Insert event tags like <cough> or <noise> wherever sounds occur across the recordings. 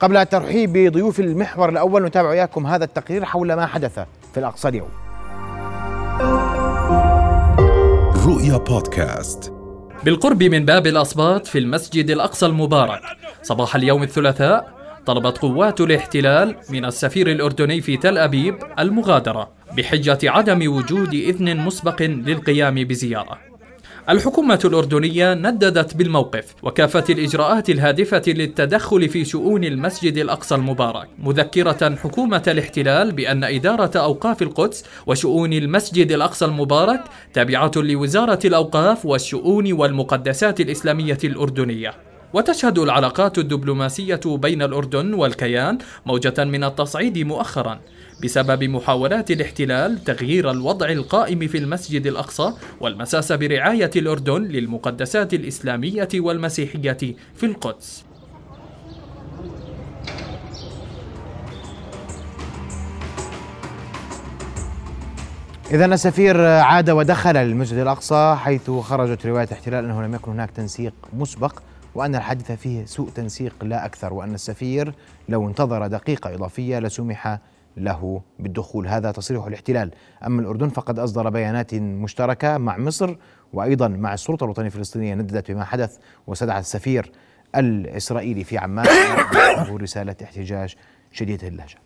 قبل الترحيب بضيوف المحور الأول نتابع إياكم هذا التقرير حول ما حدث في الأقصى اليوم. رؤيا بودكاست. بالقرب من باب الأصباط في المسجد الأقصى المبارك. صباح اليوم الثلاثاء طلبت قوات الاحتلال من السفير الأردني في تل أبيب المغادرة بحجة عدم وجود إذن مسبق للقيام بزيارة. الحكومة الأردنية نددت بالموقف وكافت الإجراءات الهادفة للتدخل في شؤون المسجد الأقصى المبارك مذكرة حكومة الاحتلال بأن إدارة أوقاف القدس وشؤون المسجد الأقصى المبارك تابعة لوزارة الأوقاف والشؤون والمقدسات الإسلامية الأردنية. وتشهد العلاقات الدبلوماسية بين الأردن والكيان موجة من التصعيد مؤخرا بسبب محاولات الاحتلال تغيير الوضع القائم في المسجد الأقصى والمساس برعاية الأردن للمقدسات الإسلامية والمسيحية في القدس. إذا السفير عاد ودخل المسجد الأقصى حيث خرجت رواية احتلال أنه لم يكن هناك تنسيق مسبق. وأن الحادثة فيه سوء تنسيق لا أكثر وأن السفير لو انتظر دقيقة إضافية لسمح له بالدخول. هذا تصريح الاحتلال. أما الأردن فقد أصدر بيانات مشتركة مع مصر وأيضا مع السلطة الوطنية الفلسطينية نددت بما حدث وسدعت السفير الإسرائيلي في عمان رسالة احتجاج شديدة اللهجة.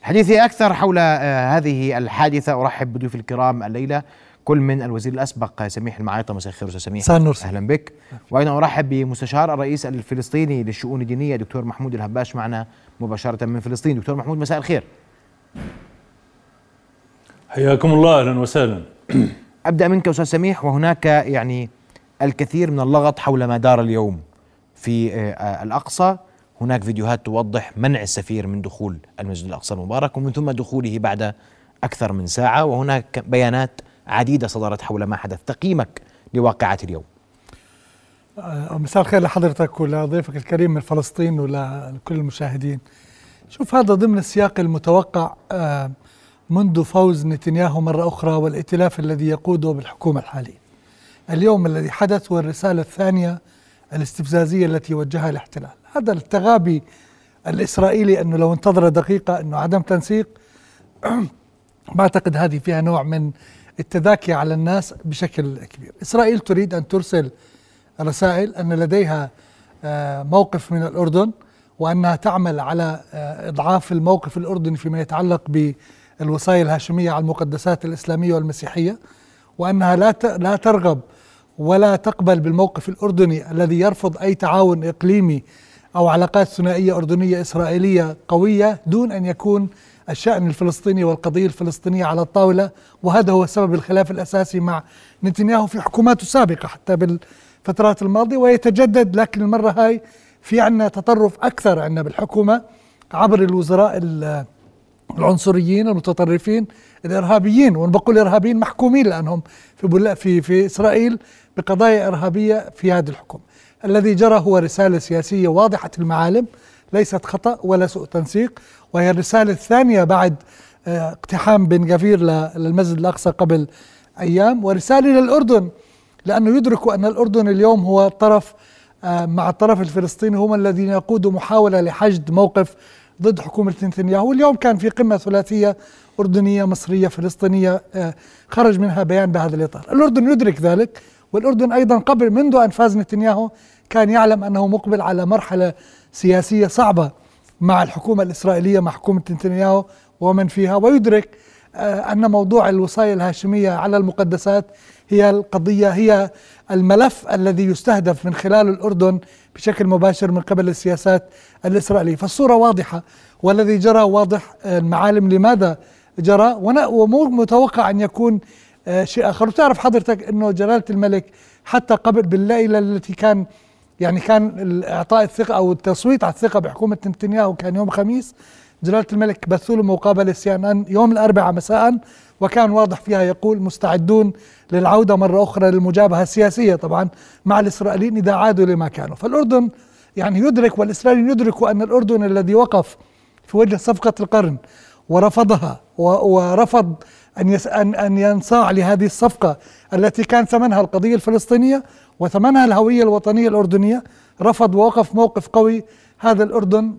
الحديث أكثر حول آه، هذه الحادثة. أرحب بضيوف الكرام الليلة. كل من الوزير الأسبق سميح المعايطه مساء الخير أستاذ سميح. أهلا بك. وأيضا أرحب بمستشار الرئيس الفلسطيني للشؤون الدينية دكتور محمود الهباش معنا مباشرة من فلسطين. دكتور محمود مساء الخير. حياكم الله أهلا وسهلا. <clears throat> أبدأ منك أستاذ سميح. وهناك يعني الكثير من اللغط حول ما دار اليوم في آه، الأقصى. هناك فيديوهات توضح منع السفير من دخول المسجد الأقصى المبارك ومن ثم دخوله بعد أكثر من ساعة. وهناك بيانات عديدة صدرت حول ما حدث. تقييمك لواقعه اليوم. آه، مساء الخير لحضرتك ولضيفك الكريم من فلسطين ولكل المشاهدين. شوف هذا ضمن السياق المتوقع آه، منذ فوز نتنياهو مرة أخرى والائتلاف الذي يقوده بالحكومة الحالية. اليوم الذي حدث هو الرسالة الثانية الاستفزازية التي وجهها الاحتلال. هذا التغابي الإسرائيلي أنه لو انتظر دقيقة أنه عدم تنسيق <clears throat> بعتقد هذه فيها نوع من التذاكي على الناس بشكل كبير. إسرائيل تريد أن ترسل رسائل أن لديها آه، موقف من الأردن وأنها تعمل على آه، إضعاف الموقف الأردني فيما يتعلق بالوصايا الهاشمية على المقدسات الإسلامية والمسيحية وأنها لا لا ترغب ولا تقبل بالموقف الأردني الذي يرفض أي تعاون إقليمي أو علاقات ثنائية أردنية إسرائيلية قوية دون أن يكون الشأن الفلسطيني والقضية الفلسطينية على الطاولة وهذا هو سبب الخلاف الأساسي مع نتنياهو في حكوماته السابقة حتى بالفترات الماضية ويتجدد لكن المرة هاي في عنا تطرف أكثر عنا بالحكومة عبر الوزراء العنصريين المتطرفين الإرهابيين وأنا بقول إرهابيين محكومين لأنهم في في في إسرائيل بقضايا إرهابية في هذه الحكومة. الذي جرى هو رسالة سياسية واضحة المعالم ليست خطأ ولا سوء تنسيق وهي الرسالة الثانية بعد آه، اقتحام بن غفير للمسجد الأقصى قبل أيام ورسالة للأردن لأنه يدركوا أن الأردن اليوم هو الطرف آه، مع الطرف الفلسطيني هم الذين يقودوا محاولة لحشد موقف ضد حكومة نتنياهو. واليوم كان في قمة ثلاثية أردنية مصرية فلسطينية آه، خرج منها بيان بهذا الإطار. الأردن يدرك ذلك والأردن أيضا قبل منذ أن فاز نتنياهو كان يعلم أنه مقبل على مرحلة سياسية صعبة. مع الحكومة الإسرائيلية مع حكومة نتنياهو ومن فيها ويدرك آه، أن موضوع الوصاية الهاشمية على المقدسات هي القضية هي الملف الذي يستهدف من خلال الأردن بشكل مباشر من قبل السياسات الإسرائيلية. فالصورة واضحة والذي جرى واضح آه، المعالم لماذا جرى؟ ومو متوقع أن يكون آه، شيء آخر. وتعرف حضرتك أنه جلالة الملك حتى قبل بالليلة التي كان يعني كان إعطاء الثقة أو التصويت على الثقة بحكومة نتنياهو كان يوم خميس جلالة الملك بثوا له مقابلة سي ان ان يوم الأربعاء مساء وكان واضح فيها يقول مستعدون للعودة مرة أخرى للمجابهة السياسية طبعا مع الإسرائيليين إذا عادوا لما كانوا. فالأردن يعني يدرك والاسرائيليين يدركوا أن الأردن الذي وقف في وجه صفقة القرن ورفضها ورفض أن أن أن ينصاع لهذه الصفقة التي كان ثمنها القضية الفلسطينية وثمنها الهوية الوطنية الأردنية رفض ووقف موقف قوي هذا الأردن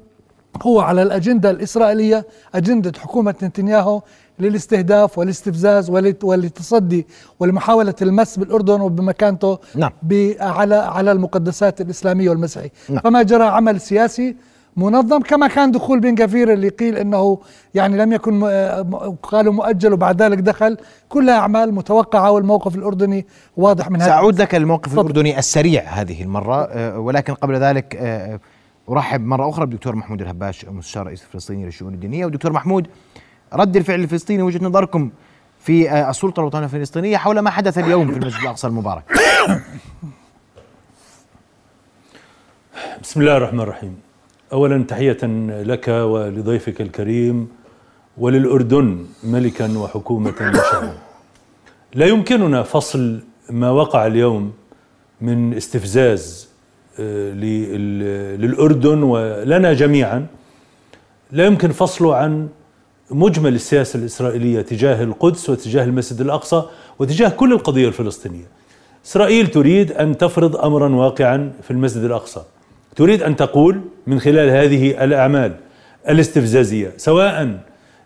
هو على الأجندة الإسرائيلية أجندة حكومة نتنياهو للاستهداف والاستفزاز وللتصدي ولمحاولة المس بالأردن وبمكانته نعم. ب- على على المقدسات الإسلامية والمسيحية نعم. فما جرى عمل سياسي منظم كما كان دخول بن كفير اللي قيل إنه يعني لم يكن م- قالوا مؤجل وبعد ذلك دخل. كلها اعمال متوقعة والموقف الأردني واضح من هذا. سأعود لك الموقف تفضل. الأردني السريع هذه المرة آه، ولكن قبل ذلك آه، أرحب مرة أخرى بالدكتور محمود الهباش مستشار رئيس الفلسطيني للشؤون الدينية. ودكتور محمود رد الفعل الفلسطيني وجهة نظركم في آه، السلطة الوطنية الفلسطينية حول ما حدث اليوم في المسجد الأقصى المبارك. بسم الله الرحمن الرحيم. اولا تحية لك ولضيفك الكريم وللأردن ملكا وحكومة وشعبا لا يمكننا فصل ما وقع اليوم من استفزاز آه، لل- للأردن ولنا جميعا لا يمكن فصله عن مجمل السياسة الإسرائيلية تجاه القدس وتجاه المسجد الأقصى وتجاه كل القضية الفلسطينية. إسرائيل تريد أن تفرض امرا واقعا في المسجد الأقصى. تريد أن تقول من خلال هذه الأعمال الاستفزازية سواء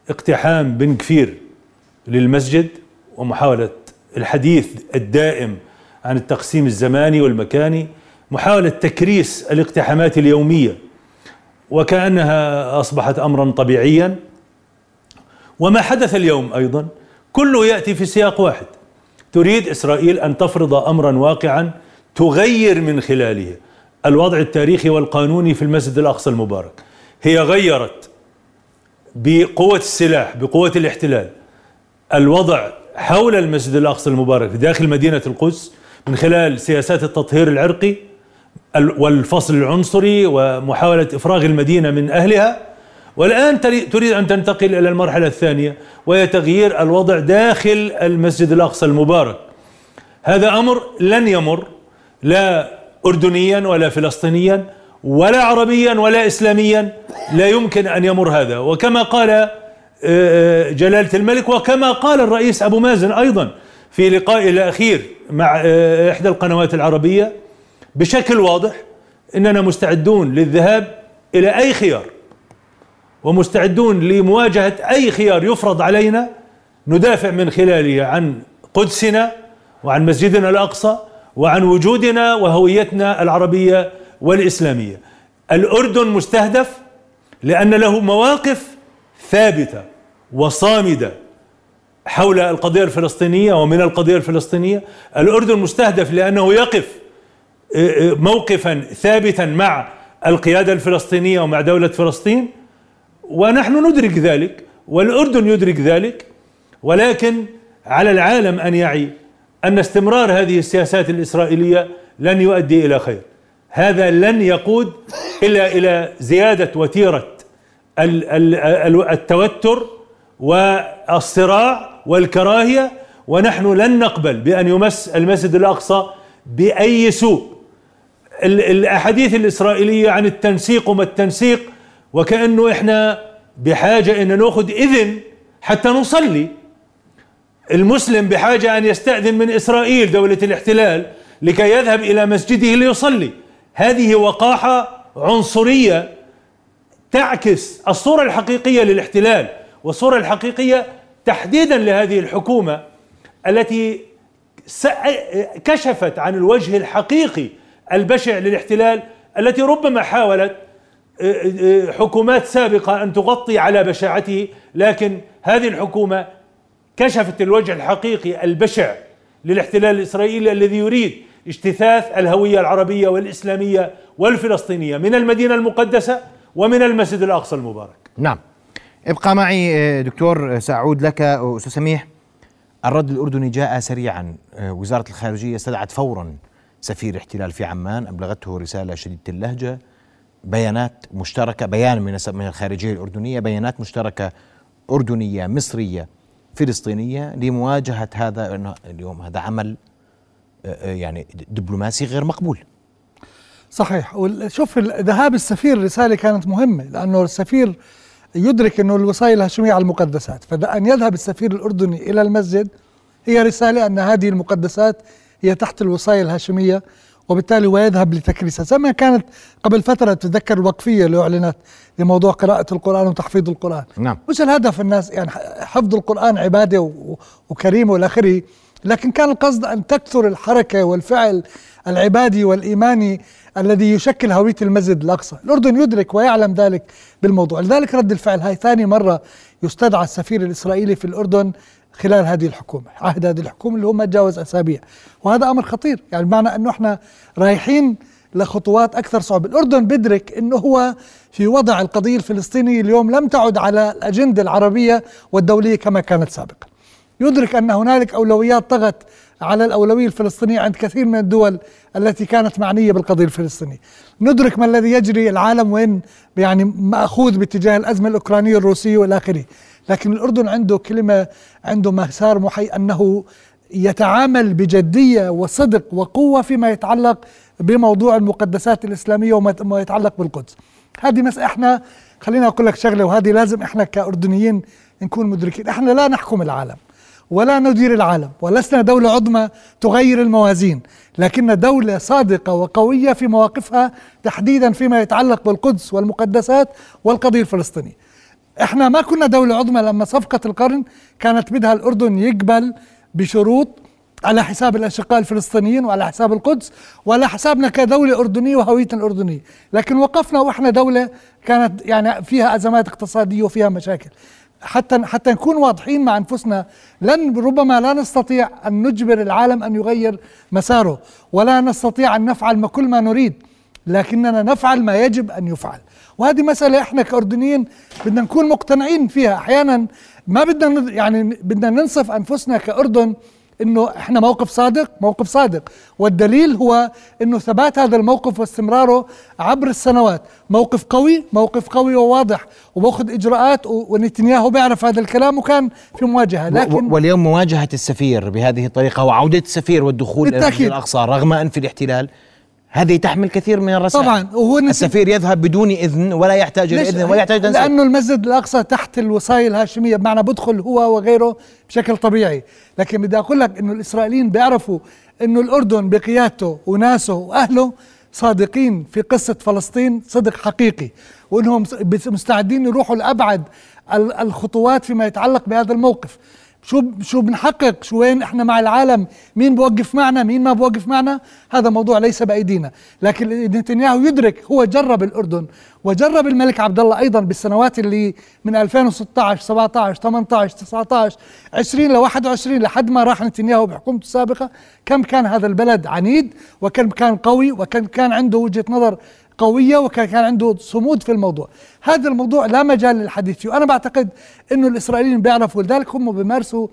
اقتحام بن كفير للمسجد ومحاولة الحديث الدائم عن التقسيم الزماني والمكاني، محاولة تكريس الاقتحامات اليومية وكأنها أصبحت امرا طبيعيا. وما حدث اليوم أيضا كله يأتي في سياق واحد تريد إسرائيل أن تفرض امرا واقعا تغير من خلاله الوضع التاريخي والقانوني في المسجد الأقصى المبارك. هي غيرت بقوة السلاح بقوة الاحتلال الوضع حول المسجد الأقصى المبارك داخل مدينة القدس من خلال سياسات التطهير العرقي ال- والفصل العنصري ومحاولة إفراغ المدينة من أهلها. والآن تري- تريد أن تنتقل إلى المرحلة الثانية وهي تغيير الوضع داخل المسجد الأقصى المبارك. هذا أمر لن يمر لا اردنيا ولا فلسطينيا ولا عربيا ولا اسلاميا لا يمكن أن يمر هذا. وكما قال آه، آه، جلالة الملك وكما قال الرئيس أبو مازن أيضا في لقائه الأخير مع آه، إحدى القنوات العربية بشكل واضح إننا مستعدون للذهاب إلى أي خيار. ومستعدون لمواجهة أي خيار يفرض علينا ندافع من خلاله عن قدسنا وعن مسجدنا الأقصى وعن وجودنا وهويتنا العربية والإسلامية. الأردن مستهدف لأن له مواقف ثابتة وصامدة حول القضية الفلسطينية ومن القضية الفلسطينية، الأردن مستهدف لأنه يقف موقفا ثابتا مع القيادة الفلسطينية ومع دولة فلسطين ونحن ندرك ذلك والأردن يدرك ذلك ولكن على العالم أن يعي أن استمرار هذه السياسات الإسرائيلية لن يؤدي إلى خير. هذا لن يقود الا ال- ال- ال- التوتر والصراع والكراهية ونحن لن نقبل بأن يمس المسجد الأقصى بأي سوء. ال- الأحاديث الإسرائيلية عن التنسيق وما التنسيق وكأنه إحنا بحاجة إن نأخذ إذن حتى نصلي. المسلم بحاجة أن يستأذن من إسرائيل دولة الاحتلال لكي يذهب إلى مسجده ليصلي. هذه وقاحة عنصرية تعكس الصورة الحقيقية للاحتلال والصورة الحقيقية تحديدا لهذه الحكومة التي كشفت عن الوجه الحقيقي البشع للاحتلال التي ربما حاولت حكومات سابقة أن تغطي على بشاعته لكن هذه الحكومة كشفت الوجه الحقيقي البشع للاحتلال الإسرائيلي الذي يريد اجتثاث الهوية العربية والإسلامية والفلسطينية من المدينة المقدسة ومن المسجد الأقصى المبارك. نعم. ابقى معي آه، دكتور سأعود لك آه، أستاذ سميح. الرد الأردني جاء سريعا. آه، وزارة الخارجية استدعت فورا سفير احتلال في عمان. أبلغته رسالة شديدة اللهجة. بيانات مشتركة بيان من الخارجية الأردنية بيانات مشتركة أردنية مصرية. فلسطينية لمواجهة هذا إنه اليوم هذا عمل آه، آه، يعني دبلوماسي غير مقبول. صحيح. شوف ذهاب السفير رسالة كانت مهمة لأنه السفير يدرك أنه الوصاية الهاشمية على المقدسات فأن يذهب السفير الأردني إلى المسجد هي رسالة أن هذه المقدسات هي تحت الوصاية الهاشمية وبالتالي ويذهب لتكريسها. زي ما كانت قبل فترة تتذكر الوقفية اللي أعلنت لموضوع قراءة القرآن وتحفيظ القرآن. نعم. مش الهدف الناس؟ يعني حفظ القرآن عبادة وكريمة والى آخره. لكن كان القصد أن تكثر الحركة والفعل العبادي والإيماني الذي يشكل هوية المسجد الأقصى. الأردن يدرك ويعلم ذلك بالموضوع. لذلك رد الفعل. هاي ثاني مرة يستدعى السفير الإسرائيلي في الأردن خلال هذه الحكومة عهد هذه الحكومة اللي هو ما تجاوز أسابيع. وهذا أمر خطير يعني بمعنى أنه إحنا رايحين لخطوات أكثر صعوبة. الأردن بدرك أنه هو في وضع القضية الفلسطينية اليوم لم تعد على الأجندة العربية والدولية كما كانت سابقا. يدرك أن هنالك أولويات طغت على الأولوية الفلسطينية عند كثير من الدول التي كانت معنية بالقضية الفلسطينية. ندرك ما الذي يجري العالم وين يعني مأخوذ باتجاه الأزمة الأوكرانية الروسية وإلى آخره. لكن الأردن عنده كلمة عنده مسار محي أنه يتعامل بجدية وصدق وقوة فيما يتعلق بموضوع المقدسات الإسلامية وما يتعلق بالقدس. هذه مس إحنا خليني أقول لك شغلة وهذه لازم إحنا كأردنيين نكون مدركين. إحنا لا نحكم العالم ولا ندير العالم ولسنا دولة عظمى تغير الموازين لكن دولة صادقة وقوية في مواقفها تحديدا فيما يتعلق بالقدس والمقدسات والقضية الفلسطينية. إحنا ما كنا دولة عظمى لما صفقة القرن كانت بدها الأردن يقبل بشروط على حساب الأشقاء الفلسطينيين وعلى حساب القدس وعلى حسابنا كدولة أردنية وهويتنا الأردنية. لكن وقفنا وإحنا دولة كانت يعني فيها أزمات اقتصادية وفيها مشاكل. حتى حتى نكون واضحين مع أنفسنا لن ربما لا نستطيع أن نجبر العالم أن يغير مساره ولا نستطيع أن نفعل ما كل ما نريد لكننا نفعل ما يجب أن يفعل. وهذه مسألة إحنا كأردنيين بدنا نكون مقتنعين فيها. أحيانا ما بدنا يعني بدنا ننصف أنفسنا كأردن إنه إحنا موقف صادق موقف صادق. والدليل هو إنه ثبات هذا الموقف واستمراره عبر السنوات. موقف قوي موقف قوي وواضح وبأخذ إجراءات ونتنياهو بيعرف هذا الكلام وكان في مواجهة. لكن واليوم مواجهة السفير بهذه الطريقة وعودة السفير والدخول إلى الأقصى رغم أنف الاحتلال. هذه تحمل كثير من الرسائل. طبعا وهو السفير يذهب بدون إذن ولا يحتاج إلى إذن ولا يحتاج تنسيق. لأنه المسجد الأقصى تحت الوصايه الهاشمية بمعنى بدخل هو وغيره بشكل طبيعي. لكن بدي أقول لك إنه الإسرائيليين بيعرفوا إنه الأردن بقيادته وناسه وأهله صادقين في قصة فلسطين صدق حقيقي وإنهم مستعدين يروحوا لأبعد الخطوات فيما يتعلق بهذا الموقف. شو شو بنحقق؟ شو وين إحنا مع العالم؟ مين بوقف معنا؟ مين ما بوقف معنا؟ هذا موضوع ليس بأيدينا. لكن نتنياهو يدرك هو جرب الأردن وجرب الملك عبد الله أيضا بالسنوات اللي من 2016 17 18 19 20 ل 21 لحد ما راح نتنياهو بحكومته السابقة. كم كان هذا البلد عنيد؟ وكم كان قوي؟ وكم كان عنده وجهة نظر قوية وكان كان عنده صمود في الموضوع. هذا الموضوع لا مجال للحديث فيه. وأنا بعتقد أنه الإسرائيليين بيعرفوا لذلك هم بيمارسوا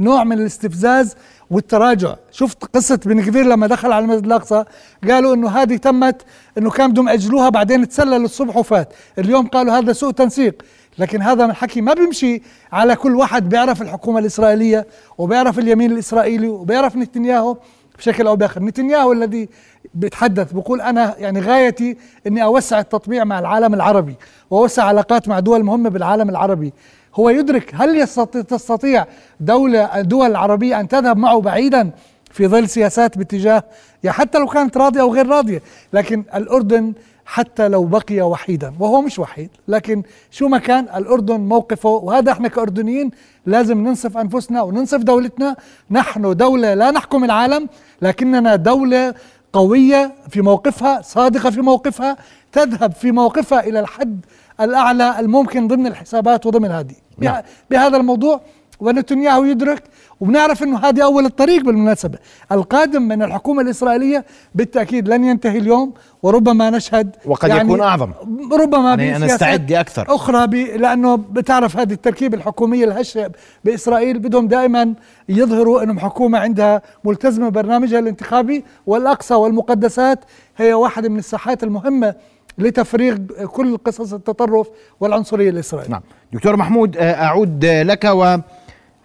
نوع من الاستفزاز والتراجع. شفت قصة بن كثير لما دخل على المسجد الأقصى؟ قالوا أنه هذه تمت أنه كان بدهم أجلوها بعدين تسلل الصبح وفات. اليوم قالوا هذا سوء تنسيق. لكن هذا من حكي ما بيمشي على كل واحد بيعرف الحكومة الإسرائيلية وبيعرف اليمين الإسرائيلي وبيعرف نتنياهو بشكل أو بآخر. نتنياهو الذي بيتحدث بقول أنا يعني غايتي إني أوسع التطبيع مع العالم العربي وأوسع علاقات مع دول مهمة بالعالم العربي. هو يدرك هل يستطيع تستطيع دولة دول عربية أن تذهب معه بعيدا في ظل سياسات باتجاه يعني حتى لو كانت راضية أو غير راضية لكن الأردن حتى لو بقي وحيدا وهو مش وحيد لكن شو ما كان الأردن موقفه وهذا إحنا كأردنيين لازم ننصف أنفسنا وننصف دولتنا. نحن دولة لا نحكم العالم لكننا دولة قوية في موقفها صادقة في موقفها تذهب في موقفها إلى الحد الأعلى الممكن ضمن الحسابات وضمن هذه نعم. بهذا الموضوع ونتنياهو يدرك وبنعرف إنه هذه أول الطريق بالمناسبة. القادم من الحكومة الإسرائيلية بالتأكيد لن ينتهي اليوم وربما نشهد وقد يعني يكون أعظم. ربما يعني أنا استعد أكثر أخرى لأنه بتعرف هذه التركيبة الحكومية الهشة بإسرائيل بدهم دائما يظهروا إنهم حكومة عندها ملتزمة ببرنامجها الانتخابي والأقصى والمقدسات. هي واحدة من الساحات المهمة لتفريغ كل قصص التطرف والعنصرية الإسرائيلية. نعم، دكتور محمود أعود لك وهذا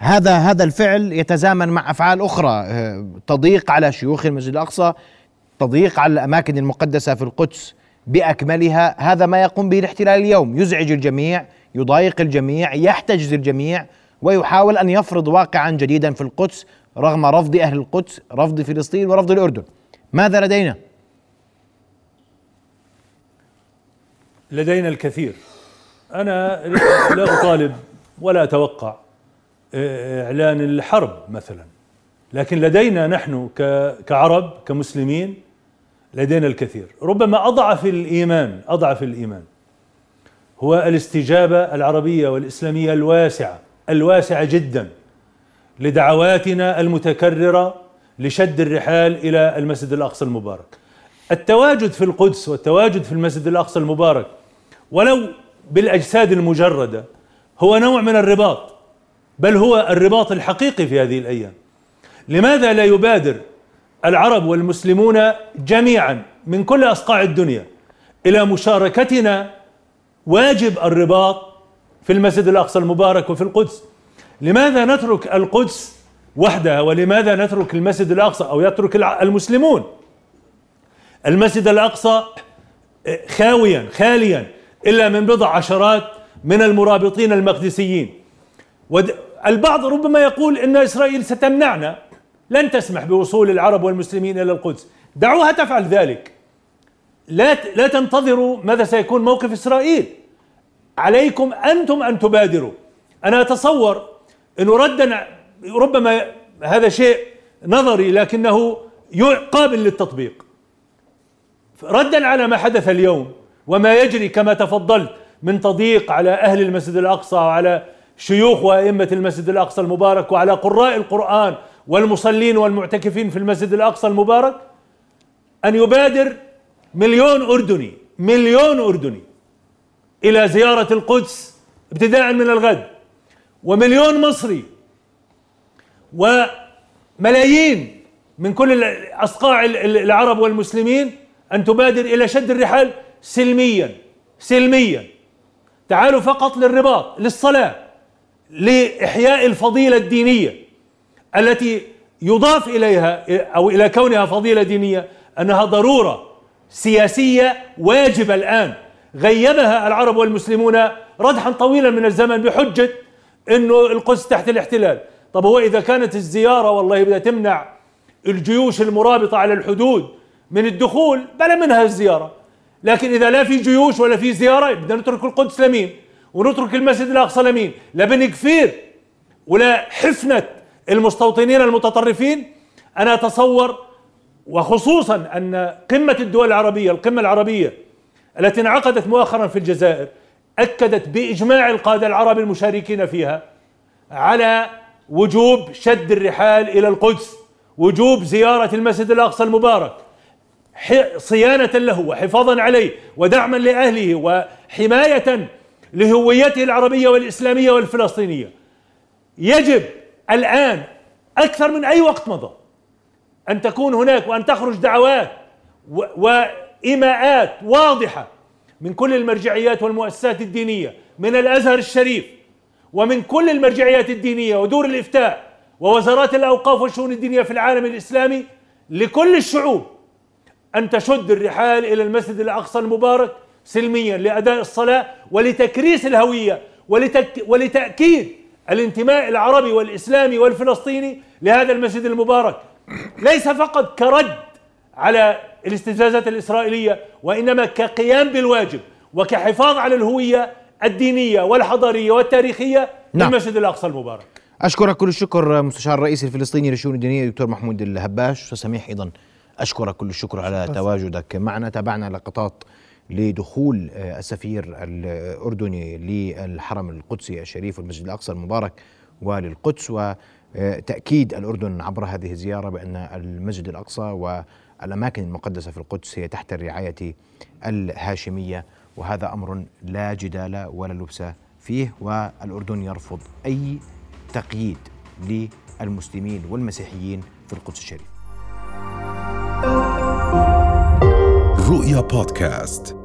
هذا هذا الفعل يتزامن مع أفعال أخرى آه، تضييق على شيوخ المسجد الأقصى تضييق على الأماكن المقدسة في القدس بأكملها هذا ما يقوم به الاحتلال اليوم. يزعج الجميع يضايق الجميع يحتجز الجميع ويحاول أن يفرض واقعا جديدا في القدس رغم رفض أهل القدس رفض فلسطين ورفض الأردن. ماذا لدينا؟ لدينا الكثير. أنا لا أطالب ولا أتوقع. إعلان الحرب مثلا. لكن لدينا نحن كعرب كمسلمين لدينا الكثير. ربما أضعف الإيمان أضعف الإيمان هو الاستجابة العربية والإسلامية الواسعة الواسعة جدا لدعواتنا المتكررة لشد الرحال إلى المسجد الأقصى المبارك. التواجد في القدس والتواجد في المسجد الأقصى المبارك ولو بالأجساد المجردة هو نوع من الرباط. بل هو الرباط الحقيقي في هذه الأيام. لماذا لا يبادر العرب والمسلمون جميعا من كل أصقاع الدنيا إلى مشاركتنا واجب الرباط في المسجد الأقصى المبارك وفي القدس؟ لماذا نترك القدس وحدها؟ ولماذا نترك المسجد الأقصى أو يترك المسلمون؟ المسجد الأقصى خاويا خاليا إلا من بضع عشرات من المرابطين المقدسيين. البعض ربما يقول إن إسرائيل ستمنعنا. لن تسمح بوصول العرب والمسلمين إلى القدس. دعوها تفعل ذلك. لا لا تنتظروا ماذا سيكون موقف إسرائيل. عليكم أنتم أن تبادروا. أنا أتصور انه ردا ربما هذا شيء نظري لكنه قابل للتطبيق. ردا على ما حدث اليوم وما يجري كما تفضلت من تضييق على أهل المسجد الأقصى وعلى شيوخ وأئمة المسجد الأقصى المبارك وعلى قراء القرآن والمصلين والمعتكفين في المسجد الأقصى المبارك أن يبادر مليون أردني مليون أردني إلى زيارة القدس ابتداء من الغد ومليون مصري وملايين من كل أصقاع العرب والمسلمين أن تبادر إلى شد الرحال سلميا سلميا. تعالوا فقط للرباط للصلاة. لإحياء الفضيلة الدينية التي يضاف إليها أو إلى كونها فضيلة دينية أنها ضرورة سياسية واجبة الآن. غيبها العرب والمسلمون ردحا طويلا من الزمن بحجة إنه القدس تحت الاحتلال. طب هو إذا كانت الزيارة والله بدها تمنع الجيوش المرابطة على الحدود من الدخول بلا منها الزيارة. لكن إذا لا في جيوش ولا في زيارة بدنا نترك القدس لمين؟ ونترك المسجد الاقصى لمين لا بن كفير ولا حفنة المستوطنين المتطرفين. أنا أتصور وخصوصا أن قمة الدول العربية القمة العربية التي انعقدت مؤخرا في الجزائر أكدت بإجماع القادة العرب المشاركين فيها على وجوب شد الرحال إلى القدس وجوب زيارة المسجد الأقصى المبارك صيانة له وحفاظا عليه ودعما لأهله وحماية لهويته العربية والإسلامية والفلسطينية. يجب الآن أكثر من أي وقت مضى أن تكون هناك وأن تخرج دعوات وايماءات واضحة من كل المرجعيات والمؤسسات الدينية من الأزهر الشريف ومن كل المرجعيات الدينية ودور الإفتاء ووزارات الأوقاف والشؤون الدينية في العالم الإسلامي لكل الشعوب أن تشد الرحال إلى المسجد الأقصى المبارك سلميا لأداء الصلاة ولتكريس الهوية ولتك ولتأكيد الانتماء العربي والإسلامي والفلسطيني لهذا المسجد المبارك ليس فقط كرد على الاستفزازات الإسرائيلية وإنما كقيام بالواجب وكحفاظ على الهوية الدينية والحضارية والتاريخية نعم. للمسجد الأقصى المبارك. أشكرك كل الشكر مستشار الرئيس الفلسطيني للشؤون الدينية دكتور محمود الهباش وسميح أيضا أشكرك كل الشكر على تواجدك معنا تابعنا لقطات لدخول آه، السفير الأردني للحرم القدسي الشريف والمسجد الأقصى المبارك وللقدس. وتأكيد الأردن عبر هذه الزيارة بأن المسجد الأقصى والأماكن المقدسة في القدس هي تحت الرعاية الهاشمية. وهذا أمر لا جدال ولا لبس فيه والأردن يرفض أي تقييد للمسلمين والمسيحيين في القدس الشريف. رؤيا بودكاست